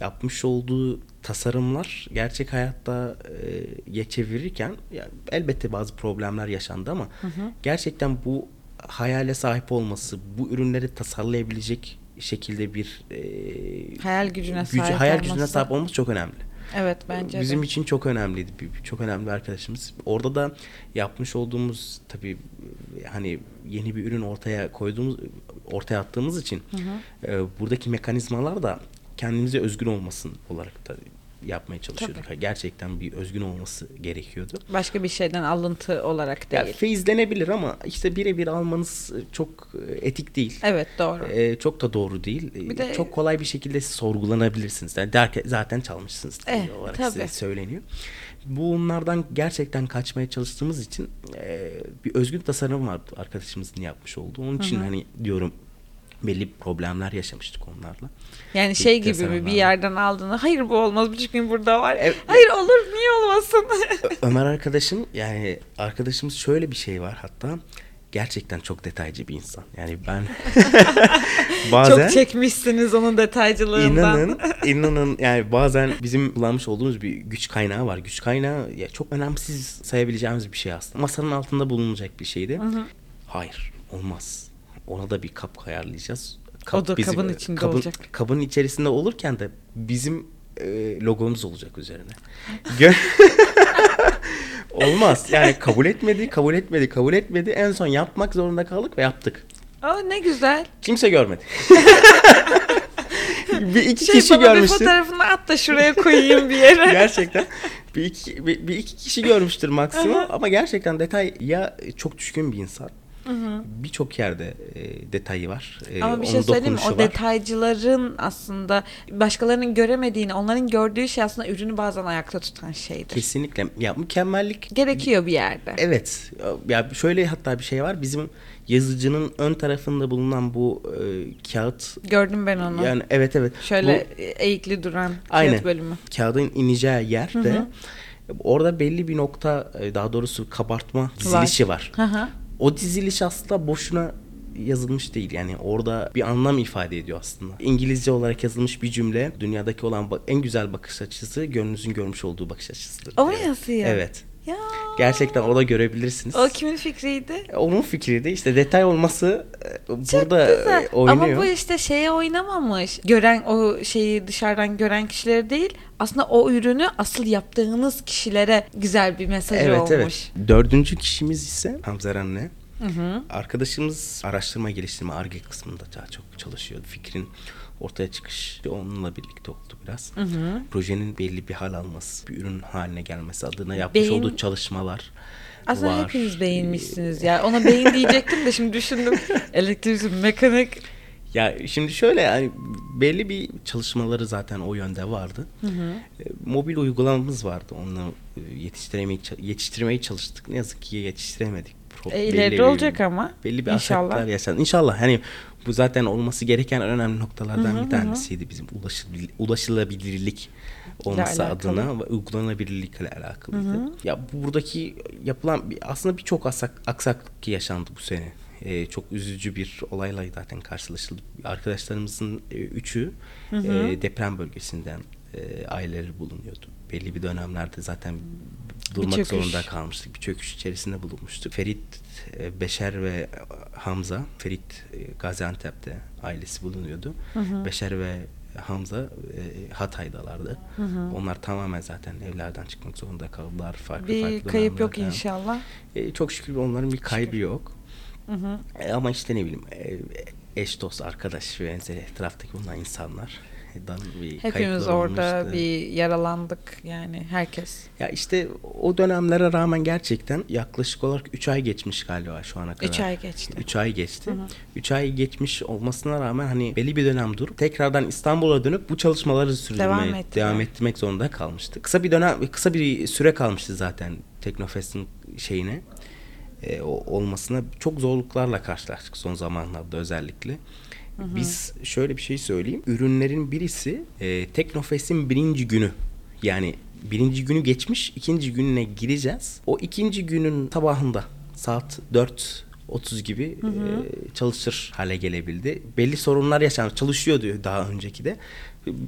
S2: yapmış olduğu tasarımlar gerçek hayatta e, ya çevirirken ya elbette bazı problemler yaşandı ama gerçekten bu hayale sahip olması, bu ürünleri tasarlayabilecek şekilde bir e,
S1: Hayal gücüne
S2: gücü,
S1: sahip
S2: hayal
S1: olması.
S2: gücüne sahip olması çok önemli.
S1: Evet bence
S2: Bizim
S1: de.
S2: için çok önemliydi. Çok önemli bir arkadaşımız. Orada da yapmış olduğumuz tabii hani yeni bir ürün ortaya koyduğumuz ortaya attığımız için e, buradaki mekanizmalar da kendimize özgün olmasın olarak da yapmaya çalışıyorduk. Gerçekten bir özgün olması gerekiyordu.
S1: Başka bir şeyden alıntı olarak değil.
S2: feyizlenebilir ama işte birebir almanız çok etik değil.
S1: Evet doğru.
S2: E, çok da doğru değil. E,
S1: Bir de-
S2: çok kolay bir şekilde sorgulanabilirsiniz. Yani derken zaten çalmışsınız diye
S1: Eh,
S2: olarak
S1: tabii.
S2: size söyleniyor. Bunlardan gerçekten kaçmaya çalıştığımız için e, bir özgün tasarım var arkadaşımızın yapmış olduğu. Onun için hani diyorum belli problemler yaşamıştık onlarla.
S1: Yani şey
S2: İlk
S1: gibi mi bir yerden aldığını hayır bu olmaz bir gün burada var.
S2: Evet.
S1: Hayır olur niye olmasın?
S2: Ömer arkadaşım yani arkadaşımız şöyle bir şey var hatta gerçekten çok detaycı bir insan. Yani ben bazen
S1: Çok çekmişsiniz onun detaycılığından.
S2: İnanın, inanın yani bazen bizim kullanmış olduğumuz bir güç kaynağı var. Güç kaynağı ya çok önemsiz sayabileceğimiz bir şey aslında. Masanın altında bulunacak bir şeydi. Hayır, olmaz. Ona da bir kap ayarlayacağız.
S1: O da kabın içinde
S2: kabın,
S1: olacak.
S2: Kabın içerisinde olurken de bizim e, logomuz olacak üzerine. Olmaz. Yani kabul etmedi, kabul etmedi, kabul etmedi. En son yapmak zorunda kaldık ve yaptık.
S1: Aa ne güzel.
S2: Kimse görmedi. bir iki
S1: Şey
S2: kişi
S1: bana bir
S2: görmüştür.
S1: fotoğrafını at da şuraya koyayım bir yere.
S2: gerçekten bir iki, bir, bir iki kişi görmüştür maksimum ama gerçekten detay ya çok düşkün bir insan. Birçok yerde e, detayı var. E,
S1: Ama bir şey söyleyeyim mi? O
S2: var.
S1: detaycıların aslında başkalarının göremediğini, onların gördüğü şey aslında ürünü bazen ayakta tutan şeydir.
S2: Kesinlikle. Ya mükemmellik
S1: Gerekiyor bir yerde.
S2: Evet. Ya şöyle hatta bir şey var. Bizim yazıcının ön tarafında bulunan bu e, kağıt
S1: Gördüm ben onu.
S2: yani evet evet.
S1: Şöyle
S2: Bu-
S1: eğikli duran
S2: Aynen.
S1: kağıt bölümü.
S2: kağıdın ineceği yerde orada belli bir nokta e, daha doğrusu kabartma dizilişi var.
S1: Hı hı.
S2: O diziliş aslında boşuna yazılmış değil. Yani orada bir anlam ifade ediyor aslında. İngilizce olarak yazılmış bir cümle dünyadaki olan en güzel bakış açısı gönlünüzün görmüş olduğu bakış açısıdır.
S1: O mu yazıyor?
S2: Evet.
S1: Ya.
S2: Gerçekten orada görebilirsiniz.
S1: O kimin fikriydi?
S2: Onun fikri de işte detay olması e,
S1: Çok
S2: burada
S1: güzel.
S2: e, oynuyor.
S1: Ama bu işte şeye oynamamış. Gören o şeyi dışarıdan gören kişilere değil. Aslında o ürünü asıl yaptığınız kişilere güzel bir mesajı
S2: evet
S1: olmuş.
S2: evet. Dördüncü kişimiz ise Hamza anne. Arkadaşımız araştırma geliştirme ARGE kısmında daha çok çalışıyor. Fikrin ortaya çıkış onunla birlikte oldu biraz. Projenin belli bir hal alması, bir ürün haline gelmesi adına yapmış
S1: Beyin-
S2: olduğu çalışmalar
S1: Aslında
S2: var.
S1: hepiniz beğenmişsiniz ya. Ona beyin diyecektim de şimdi düşündüm. Elektrik, mekanik.
S2: Ya şimdi şöyle yani belli bir çalışmaları zaten o yönde vardı. E, mobil uygulamamız vardı. Onu e, yetiştiremeye yetiştirmeye çalıştık. Ne yazık ki yetiştiremedik. Pro-
S1: E,
S2: bir-
S1: olacak ama.
S2: Belli bir
S1: İnşallah.
S2: aksaklıklar yaşandı. İnşallah hani bu zaten olması gereken en önemli noktalardan bir tanesiydi bizim ulaşılabil- ulaşılabilirlik olması adına ve uygulanabilirlikle alakalıydı. Ya bu- buradaki yapılan aslında birçok aksak, aksaklık yaşandı bu sene. Ee, çok üzücü bir olayla zaten karşılaşıldı. Arkadaşlarımızın e, üçü e, deprem bölgesinden e, aileleri bulunuyordu. Belli bir dönemlerde zaten durmak zorunda kalmıştık. Bir çöküş içerisinde bulunmuştuk. Ferit, e, Beşer ve Hamza, Ferit e, Gaziantep'te ailesi bulunuyordu. Beşer ve Hamza e, Hatay'dalardı. Onlar tamamen zaten evlerden çıkmak zorunda kaldılar. Farklı
S1: Bir
S2: farklı
S1: kayıp yok
S2: dönemlerden.
S1: inşallah.
S2: E, çok şükür onların bir kaybı yok. E, ama işte ne bileyim e, eş dost arkadaş ve benzeri etraftaki bulunan insanlar bir
S1: Hepimiz orada
S2: olmuştu.
S1: bir yaralandık yani herkes.
S2: Ya işte o dönemlere rağmen gerçekten yaklaşık olarak 3 ay geçmiş galiba şu ana kadar.
S1: Üç ay geçti.
S2: 3 ay geçti. 3 ay geçmiş olmasına rağmen hani belli bir dönem durup tekrardan İstanbul'a dönüp bu çalışmaları sürdürmeye
S1: Devam
S2: devam,
S1: ettiler.
S2: etmek zorunda kalmıştık. Kısa bir dönem kısa bir süre kalmıştı zaten Teknofest'in şeyine e, o- olmasına çok zorluklarla karşılaştık son zamanlarda özellikle. Biz şöyle bir şey söyleyeyim. Ürünlerin birisi e, Teknofest'in birinci günü. Yani birinci günü geçmiş, ikinci gününe gireceğiz. O ikinci günün sabahında saat 4.30 gibi e, çalışır hale gelebildi. Belli sorunlar yaşandı. Çalışıyordu daha önceki de.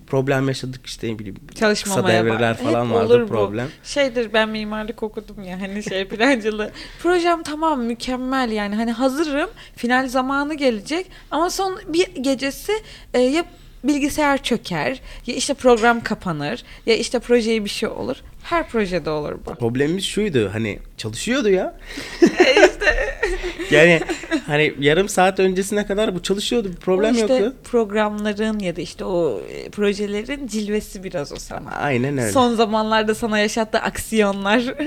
S2: Problem yaşadık işte ne bileyim kısa devreler
S1: bak-
S2: falan
S1: Hep
S2: vardı
S1: olur bu.
S2: problem.
S1: Şeydir ben mimarlık okudum ya hani şey plancılığı. Projem tamam mükemmel yani hani hazırım. Final zamanı gelecek ama son bir gecesi e, ya bilgisayar çöker ya işte program kapanır ya işte projeye bir şey olur. Her projede olur bu.
S2: Problemimiz şuydu hani çalışıyordu ya. Yani hani yarım saat öncesine kadar bu çalışıyordu bir problem
S1: o işte
S2: yoktu.
S1: programların ya da işte o e, projelerin cilvesi biraz o sana.
S2: Aynen öyle.
S1: Son zamanlarda sana yaşattığı aksiyonlar.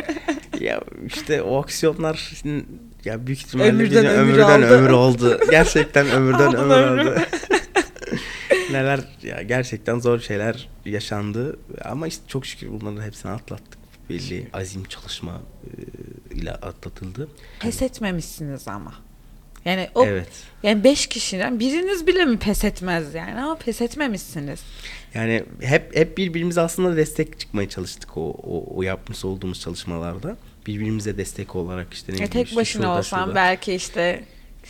S2: Ya işte o aksiyonlar ya büyük ihtimalle
S1: Ömürden ömür
S2: ömürden
S1: aldı.
S2: ömür oldu. Gerçekten ömürden
S1: Aldın
S2: ömür oldu. Neler ya gerçekten zor şeyler yaşandı ama işte çok şükür bunların hepsini atlattık. Belli azim çalışma e, ile atlatıldı.
S1: Pes etmemişsiniz ama. Yani o
S2: Evet.
S1: yani beş kişiden biriniz bile mi pes etmez yani ama pes etmemişsiniz.
S2: Yani hep hep birbirimize aslında destek çıkmaya çalıştık o, o, o yapmış olduğumuz çalışmalarda. Birbirimize destek olarak işte ne
S1: E, tek başına
S2: şurada,
S1: olsan
S2: şurada.
S1: belki işte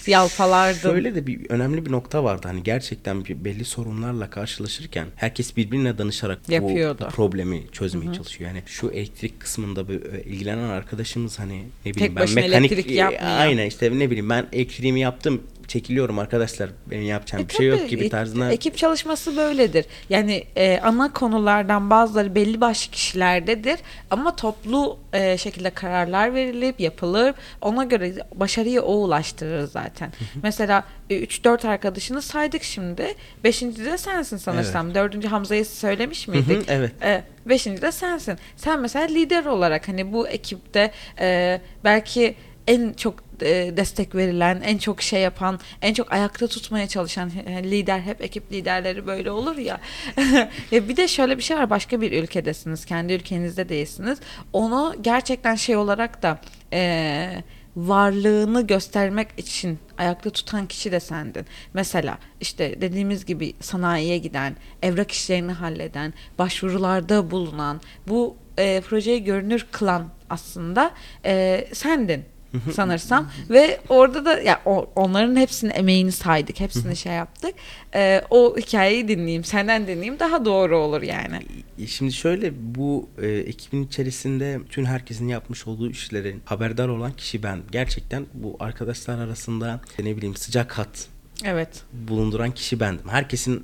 S1: yalpalardın.
S2: Şöyle de bir önemli bir nokta vardı. Hani gerçekten bir belli sorunlarla karşılaşırken herkes birbirine danışarak
S1: Yapıyordu.
S2: bu, problemi çözmeye çalışıyor. Yani şu elektrik kısmında bir, e, ilgilenen arkadaşımız hani ne bileyim ben
S1: başına
S2: mekanik
S1: elektrik
S2: e,
S1: yapmıyor.
S2: aynen işte ne bileyim ben elektriğimi yaptım çekiliyorum arkadaşlar benim yapacağım
S1: E
S2: bir şey yok gibi
S1: e-
S2: tarzına
S1: Ekip çalışması böyledir. Yani e, ana konulardan bazıları belli başlı kişilerdedir ama toplu e, şekilde kararlar verilip yapılır. Ona göre başarıyı o ulaştırır zaten. Mesela 3-4 arkadaşını saydık şimdi. Beşinci de sensin sanırsam. Dördüncü Hamza'yı söylemiş miydik?
S2: evet.
S1: E, beşinci de sensin. Sen mesela lider olarak hani bu ekipte e, belki en çok e, destek verilen, en çok şey yapan, en çok ayakta tutmaya çalışan lider hep ekip liderleri böyle olur ya. ya bir de şöyle bir şey var. Başka bir ülkedesiniz. Kendi ülkenizde değilsiniz. Onu gerçekten şey olarak da e, varlığını göstermek için ayakta tutan kişi de sendin. Mesela işte dediğimiz gibi sanayiye giden, evrak işlerini halleden, başvurularda bulunan, bu e, projeyi görünür kılan aslında e, sendin sanırsam ve orada da ya o- onların hepsinin emeğini saydık hepsini şey yaptık E, o hikayeyi dinleyeyim senden dinleyeyim daha doğru olur yani
S2: Şimdi şöyle bu e, ekibin içerisinde tüm herkesin yapmış olduğu işlerin haberdar olan kişi ben. Gerçekten bu arkadaşlar arasında ne bileyim sıcak hat
S1: Evet.
S2: bulunduran kişi bendim. Herkesin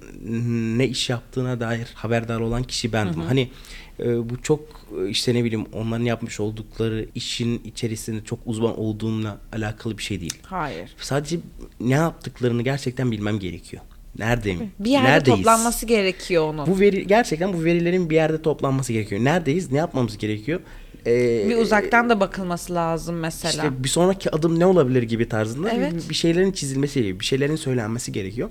S2: ne iş yaptığına dair haberdar olan kişi bendim. Hani e, bu çok e, işte ne bileyim onların yapmış oldukları işin içerisinde çok uzman olduğumla alakalı bir şey değil.
S1: Hayır.
S2: Sadece ne yaptıklarını gerçekten bilmem gerekiyor. Neredeyim?
S1: Bir yerde
S2: Neredeyiz?
S1: toplanması gerekiyor onun.
S2: Bu veri gerçekten bu verilerin bir yerde toplanması gerekiyor. Neredeyiz? Ne yapmamız gerekiyor? Ee,
S1: bir uzaktan da bakılması lazım mesela.
S2: işte bir sonraki adım ne olabilir gibi tarzında
S1: Evet.
S2: bir, şeylerin çizilmesi gerekiyor. Bir şeylerin söylenmesi gerekiyor.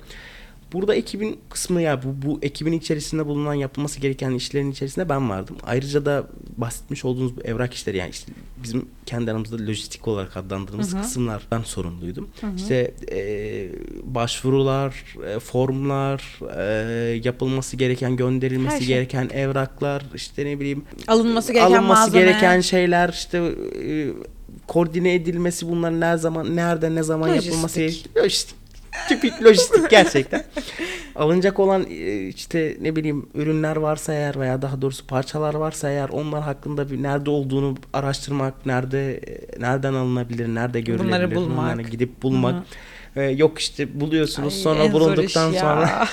S2: Burada ekibin kısmı ya bu, bu ekibin içerisinde bulunan yapılması gereken işlerin içerisinde ben vardım. Ayrıca da bahsetmiş olduğunuz bu evrak işleri yani işte bizim kendi aramızda lojistik olarak adlandırdığımız kısımlardan sorumluydum. İşte e, başvurular, e, formlar, e, yapılması gereken, gönderilmesi
S1: Her şey.
S2: gereken evraklar, işte ne bileyim
S1: Alınması gereken
S2: alınması
S1: malzeme.
S2: gereken şeyler işte e, koordine edilmesi bunların ne zaman nerede ne zaman
S1: Lojistik.
S2: yapılması lojistik tipik lojistik gerçekten. Alınacak olan e, işte ne bileyim ürünler varsa eğer veya daha doğrusu parçalar varsa eğer onlar hakkında bir nerede olduğunu araştırmak nerede e, nereden alınabilir nerede görülebilir
S1: bulmak.
S2: bunları gidip bulmak. E, yok işte buluyorsunuz
S1: Ay,
S2: sonra bulunduktan sonra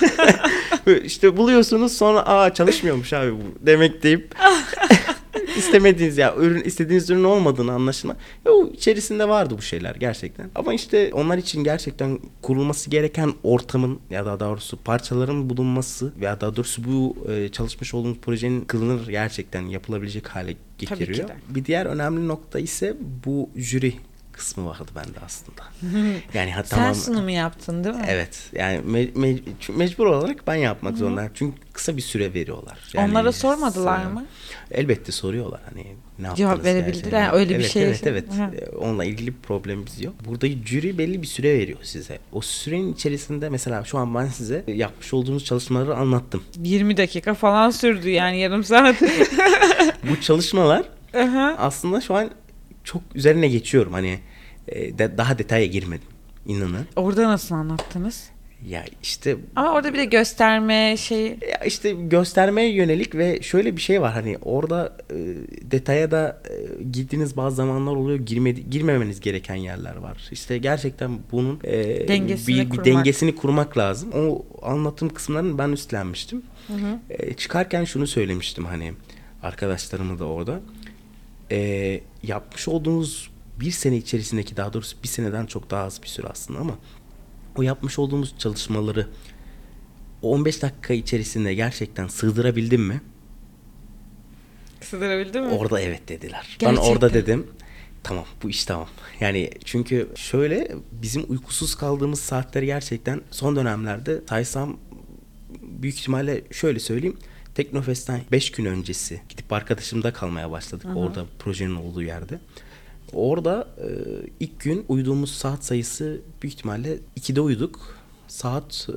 S2: işte buluyorsunuz sonra aa çalışmıyormuş abi bu. demek deyip istemediğiniz ya ürün istediğiniz ürün olmadığını anlaşılma. Yo, içerisinde vardı bu şeyler gerçekten. Ama işte onlar için gerçekten kurulması gereken ortamın ya da daha doğrusu parçaların bulunması veya daha doğrusu bu e, çalışmış olduğumuz projenin kılınır gerçekten yapılabilecek hale getiriyor.
S1: de.
S2: Bir diğer önemli nokta ise bu jüri kısmı vardı bende aslında. Yani hatta
S1: Sen
S2: tamam,
S1: sunumu yaptın değil mi?
S2: Evet. Yani me- me- mecbur olarak ben yapmak zorundayım. Çünkü kısa bir süre veriyorlar. Yani
S1: Onlara sormadılar
S2: sıra-
S1: mı?
S2: Elbette soruyorlar hani ne yaptınız
S1: Cevap verebildiler,
S2: gerçekten?
S1: öyle bir
S2: evet,
S1: şey
S2: Evet
S1: yaşadın.
S2: evet.
S1: Ha.
S2: Ee, Onunla ilgili bir problemimiz yok. Burada jüri belli bir süre veriyor size. O sürenin içerisinde mesela şu an ben size yapmış olduğumuz çalışmaları anlattım.
S1: 20 dakika falan sürdü yani yarım saat.
S2: Bu çalışmalar
S1: Aha.
S2: aslında şu an çok üzerine geçiyorum. Hani e, daha detaya girmedim. İnanın.
S1: Orada nasıl anlattınız?
S2: Ya işte
S1: Ama orada bir de gösterme şey
S2: Ya işte göstermeye yönelik ve şöyle bir şey var hani orada e, detaya da e, gittiğiniz bazı zamanlar oluyor girmedi, girmemeniz gereken yerler var. İşte gerçekten bunun e,
S1: Dengesini
S2: bir, bir
S1: kurmak.
S2: dengesini kurmak lazım. O anlatım kısımlarını ben üstlenmiştim. E, çıkarken şunu söylemiştim hani arkadaşlarıma da orada. E, yapmış olduğumuz bir sene içerisindeki daha doğrusu bir seneden çok daha az bir süre aslında ama o yapmış olduğumuz çalışmaları o 15 dakika içerisinde gerçekten sığdırabildim mi?
S1: sığdırabildin mi?
S2: Orada evet dediler.
S1: Gerçekten.
S2: Ben orada dedim. Tamam bu iş tamam. Yani çünkü şöyle bizim uykusuz kaldığımız saatleri gerçekten son dönemlerde saysam büyük ihtimalle şöyle söyleyeyim. Teknofest'ten 5 gün öncesi gidip arkadaşımda kalmaya başladık. Orada projenin olduğu yerde. Orada e, ilk gün uyuduğumuz saat sayısı büyük ihtimalle 2'de uyuduk. Saat e,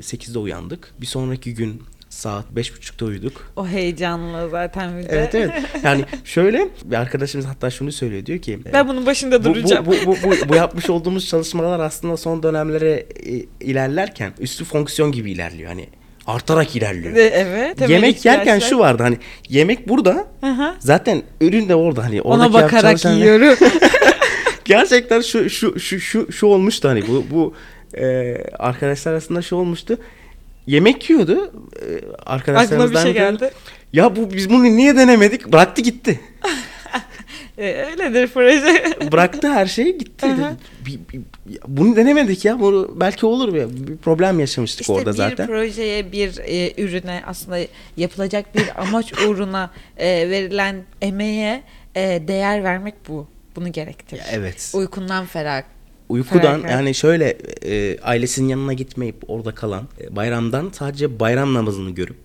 S2: 8'de uyandık. Bir sonraki gün saat 5.30'da uyuduk.
S1: O heyecanla zaten bir de.
S2: Evet evet. Yani şöyle bir arkadaşımız hatta şunu söylüyor diyor ki
S1: Ben bunun başında
S2: bu, bu,
S1: duracağım.
S2: bu, bu, bu, bu yapmış olduğumuz çalışmalar aslında son dönemlere e, ilerlerken üstü fonksiyon gibi ilerliyor. Hani artarak ilerliyor.
S1: Ve evet. temel
S2: yemek yerken şu vardı hani yemek burada
S1: Hı-hı.
S2: zaten ürün de orada hani
S1: Ona bakarak yiyorum.
S2: Gerçekten şu şu şu şu şu olmuştu hani bu bu e, arkadaşlar arasında şu olmuştu. Yemek yiyordu e, arkadaşlarımızdan.
S1: Aklına bir şey geldi.
S2: Ya bu biz bunu niye denemedik? Bıraktı gitti.
S1: E, öyledir proje.
S2: Bıraktı her şeyi gitti. Bir- bir- bunu denemedik ya. Bunu belki olur ya. Bir problem yaşamıştık
S1: İşte
S2: orada
S1: bir
S2: zaten.
S1: projeye, bir e, ürüne aslında yapılacak bir amaç uğruna e, verilen emeğe e, değer vermek bu. Bunu gerektirir.
S2: Evet.
S1: Uykundan ferah.
S2: Uykudan
S1: Feragat.
S2: yani şöyle e, ailesinin yanına gitmeyip orada kalan e, bayramdan sadece bayram namazını görüp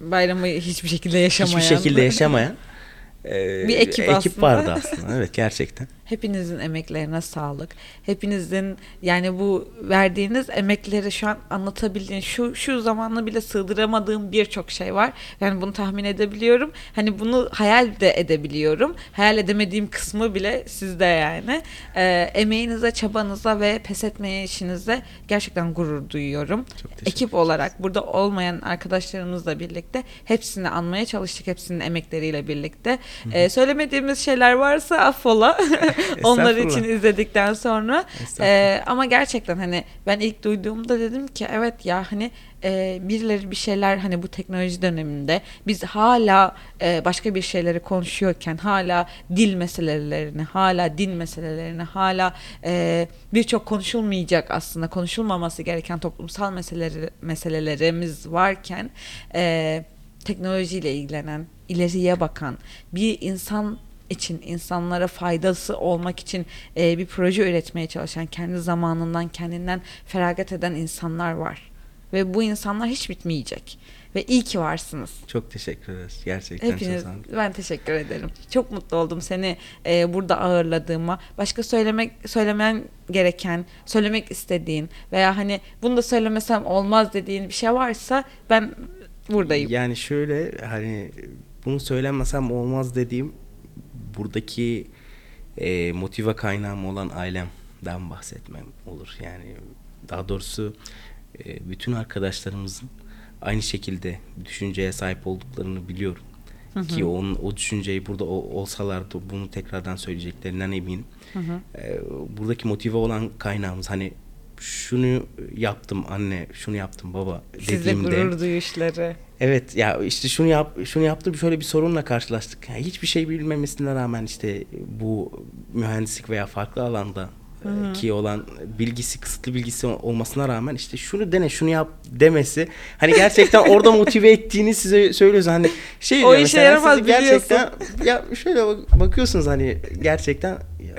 S1: Bayramı hiçbir şekilde yaşamayan.
S2: hiçbir şekilde yaşamayan e,
S1: Bir ekip aslında.
S2: vardı aslında. Evet gerçekten.
S1: Hepinizin emeklerine sağlık. Hepinizin yani bu verdiğiniz emekleri şu an anlatabildiğin şu şu zamanla bile sığdıramadığım birçok şey var. Yani bunu tahmin edebiliyorum. Hani bunu hayal de edebiliyorum. Hayal edemediğim kısmı bile sizde yani. Ee, emeğinize, çabanıza ve pes etmeye işinize gerçekten gurur duyuyorum. Ekip olarak burada olmayan arkadaşlarımızla birlikte hepsini anmaya çalıştık. Hepsinin emekleriyle birlikte. Ee, söylemediğimiz şeyler varsa affola. Onlar için izledikten sonra. Ee, ama gerçekten hani ben ilk duyduğumda dedim ki evet ya hani e, birileri bir şeyler hani bu teknoloji döneminde biz hala e, başka bir şeyleri konuşuyorken hala dil meselelerini hala din meselelerini hala e, birçok konuşulmayacak aslında konuşulmaması gereken toplumsal meseleleri, meselelerimiz varken e, teknolojiyle ilgilenen ileriye bakan bir insan için insanlara faydası olmak için e, bir proje üretmeye çalışan kendi zamanından kendinden feragat eden insanlar var ve bu insanlar hiç bitmeyecek ve iyi ki varsınız.
S2: Çok teşekkür ederiz. Gerçekten
S1: Hepiniz
S2: çok
S1: ben teşekkür ederim. Çok mutlu oldum seni e, burada ağırladığıma. Başka söylemek söylemen gereken, söylemek istediğin veya hani bunu da söylemesem olmaz dediğin bir şey varsa ben buradayım.
S2: Yani şöyle hani bunu söylemesem olmaz dediğim buradaki e, motive kaynağım olan ailemden bahsetmem olur. Yani daha doğrusu e, bütün arkadaşlarımızın aynı şekilde düşünceye sahip olduklarını biliyorum. Ki onun, o düşünceyi burada o, olsalardı bunu tekrardan söyleyeceklerinden eminim. E, buradaki motive olan kaynağımız hani şunu yaptım anne, şunu yaptım baba
S1: Sizle
S2: dediğimde.
S1: gurur duyuşları.
S2: Evet ya işte şunu yap şunu yaptım şöyle bir sorunla karşılaştık. Yani hiçbir şey bilmemesine rağmen işte bu mühendislik veya farklı alanda e, ki olan bilgisi kısıtlı bilgisi olmasına rağmen işte şunu dene şunu yap demesi. Hani gerçekten orada motive ettiğini size söylüyoruz. Hani şey
S1: O
S2: diyor
S1: işe
S2: mesela
S1: yaramaz
S2: gerçekten ya şöyle bak- bakıyorsunuz hani gerçekten ya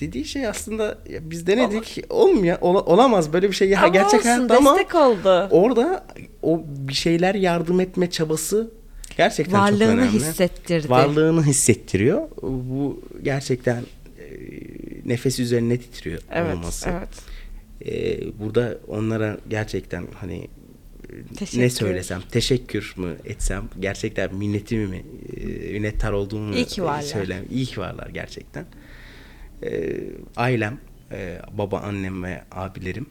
S2: dediği şey aslında ya biz denedik olmuyor ola- olamaz böyle bir şey ya
S1: Ama
S2: gerçek
S1: olsun,
S2: hayatta ama
S1: oldu.
S2: orada o bir şeyler yardım etme çabası gerçekten çok
S1: Varlığını
S2: önemli.
S1: hissettirdi.
S2: Varlığını hissettiriyor. Bu gerçekten e, nefes üzerine titriyor
S1: Evet,
S2: olması.
S1: evet.
S2: E, burada onlara gerçekten hani e,
S1: Teşekkür.
S2: ne söylesem teşekkür mü etsem gerçekten minnetimi mi e, minnettar olduğumu
S1: İyi ki varlar.
S2: söylem iyi ki varlar gerçekten E, ailem e, baba annem ve abilerim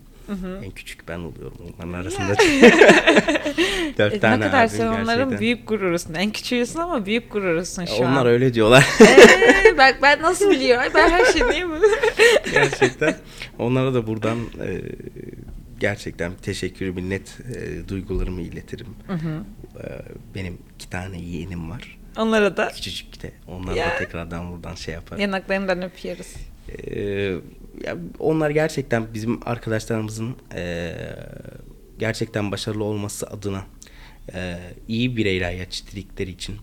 S2: en küçük ben oluyorum onların arasında dört
S1: E, ne
S2: tane
S1: kadar
S2: abim
S1: sen onların
S2: gerçekten.
S1: büyük gururusun. En küçüğüsün ama büyük gururusun şu
S2: onlar
S1: an.
S2: öyle diyorlar
S1: Ee, ben, ben nasıl biliyorum? Ben her şeyi değil mi?
S2: gerçekten. Onlara da buradan e, gerçekten teşekkür minnet e, duygularımı iletirim. E, benim iki tane yeğenim var.
S1: Onlara da
S2: Küçücük de. Onlar
S1: Ya.
S2: da tekrardan buradan şey yapar.
S1: yanaklarından öpüyoruz.
S2: E, ya onlar gerçekten bizim arkadaşlarımızın e, gerçekten başarılı olması adına e, iyi bireyler yetiştirdikleri için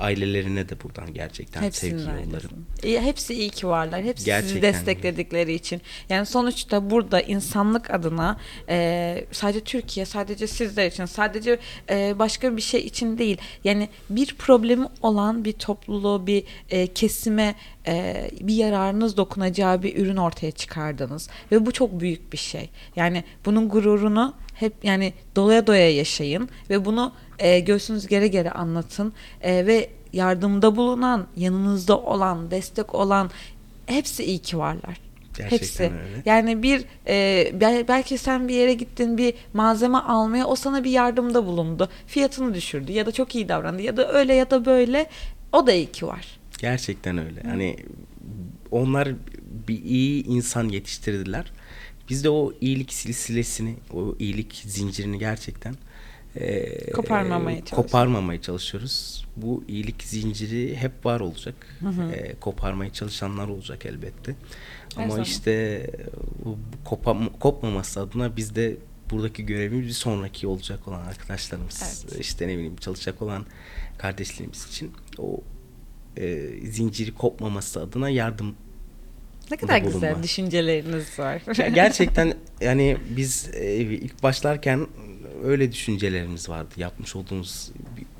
S2: ailelerine de buradan gerçekten
S1: Hepsinin
S2: sevgi yollarım.
S1: hepsi iyi ki varlar. Hepsi sizi
S2: Gerçekten.
S1: destekledikleri için. Yani sonuçta burada insanlık adına e, sadece Türkiye, sadece sizler için, sadece e, başka bir şey için değil. Yani bir problemi olan bir topluluğu, bir e, kesime e, bir yararınız dokunacağı bir ürün ortaya çıkardınız. Ve bu çok büyük bir şey. Yani bunun gururunu hep yani doya doya yaşayın ve bunu e, göğsünüz gere gere anlatın E, ve yardımda bulunan, yanınızda olan, destek olan hepsi iyi ki varlar.
S2: Gerçekten
S1: hepsi.
S2: öyle.
S1: Yani bir e, bel- belki sen bir yere gittin bir malzeme almaya o sana bir yardımda bulundu. Fiyatını düşürdü ya da çok iyi davrandı ya da öyle ya da böyle o da iyi ki var.
S2: Gerçekten öyle. Hani onlar bir iyi insan yetiştirdiler. Biz de o iyilik silsilesini, o iyilik zincirini gerçekten eee,
S1: Koparmamaya çalışıyoruz.
S2: koparmamaya çalışıyoruz. Bu iyilik zinciri hep var olacak. Eee, koparmaya çalışanlar olacak elbette.
S1: Her
S2: Ama
S1: zaman.
S2: işte kopam- kopmaması adına biz de buradaki görevimiz bir sonraki olacak olan arkadaşlarımız,
S1: Evet.
S2: işte ne bileyim çalışacak olan kardeşlerimiz için o e, zinciri kopmaması adına yardım
S1: Ne kadar
S2: bulunma.
S1: güzel düşünceleriniz var.
S2: Gerçekten yani biz e, ilk başlarken öyle düşüncelerimiz vardı. Yapmış olduğumuz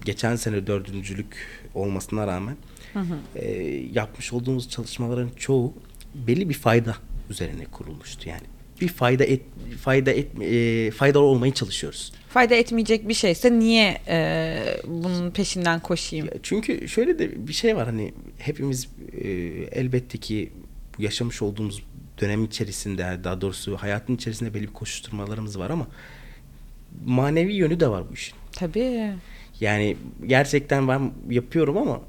S2: geçen sene dördüncülük olmasına rağmen e, yapmış olduğumuz çalışmaların çoğu belli bir fayda üzerine kurulmuştu yani. Bir fayda et fayda et e, faydalı olmaya çalışıyoruz.
S1: Fayda etmeyecek bir şeyse niye e, bunun peşinden koşayım?
S2: Çünkü şöyle de bir şey var hani hepimiz e, elbette ki yaşamış olduğumuz dönem içerisinde daha doğrusu hayatın içerisinde belli bir koşuşturmalarımız var ama manevi yönü de var bu işin.
S1: Tabii.
S2: Yani gerçekten ben yapıyorum ama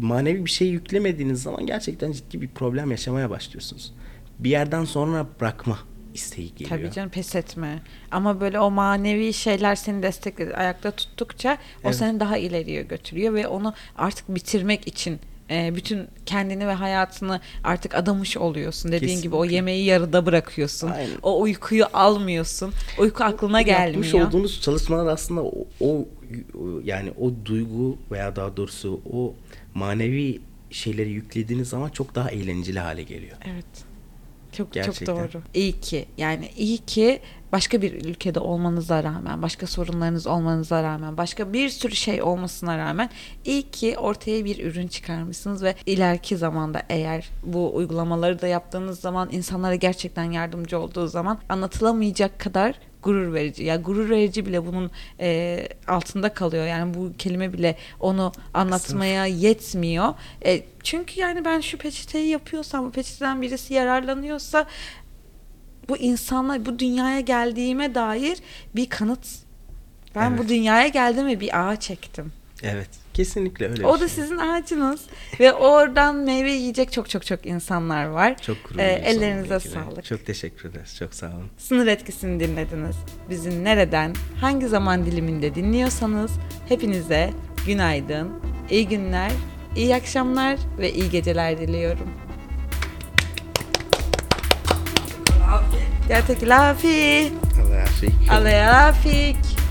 S2: manevi bir şey yüklemediğiniz zaman gerçekten ciddi bir problem yaşamaya başlıyorsunuz. Bir yerden sonra bırakma isteği geliyor.
S1: Tabii canım pes etme. Ama böyle o manevi şeyler seni destekledi. Ayakta tuttukça o
S2: Evet.
S1: seni daha ileriye götürüyor ve onu artık bitirmek için e, bütün kendini ve hayatını artık adamış oluyorsun. Dediğin gibi o
S2: Kesinlikle.
S1: yemeği yarıda bırakıyorsun.
S2: Aynen.
S1: O uykuyu almıyorsun. Uyku aklına
S2: Yapmış
S1: gelmiyor.
S2: olduğunuz çalışmalar aslında o, o o- yani o duygu veya daha doğrusu o manevi şeyleri yüklediğiniz zaman çok daha eğlenceli hale geliyor.
S1: Evet. Çok
S2: Gerçekten.
S1: çok doğru. İyi ki yani iyi ki başka bir ülkede olmanıza rağmen, başka sorunlarınız olmanıza rağmen, başka bir sürü şey olmasına rağmen iyi ki ortaya bir ürün çıkarmışsınız ve ileriki zamanda eğer bu uygulamaları da yaptığınız zaman insanlara gerçekten yardımcı olduğu zaman anlatılamayacak kadar gurur verici. Ya gurur verici bile bunun e, altında kalıyor. Yani bu kelime bile onu anlatmaya yetmiyor. E, çünkü yani ben şu peçeteyi yapıyorsam, bu peçeteden birisi yararlanıyorsa bu insanlar, bu dünyaya geldiğime dair bir kanıt. Ben bu
S2: Evet.
S1: dünyaya geldim ve bir ağaç çektim.
S2: Evet. Kesinlikle öyle.
S1: O da
S2: şey.
S1: sizin ağacınız ve oradan meyve yiyecek çok çok çok insanlar var.
S2: çok
S1: Ee,
S2: gururluyuz
S1: ellerinize
S2: onunla ilgili.
S1: sağlık.
S2: Çok teşekkür ederiz. Çok sağ olun.
S1: Sınır etkisini dinlediniz. Bizi nereden, hangi zaman diliminde dinliyorsanız hepinize günaydın, iyi günler, iyi akşamlar ve iyi geceler diliyorum. Jeg tenker
S2: la fik. Alle
S1: er syke. Alle er fik.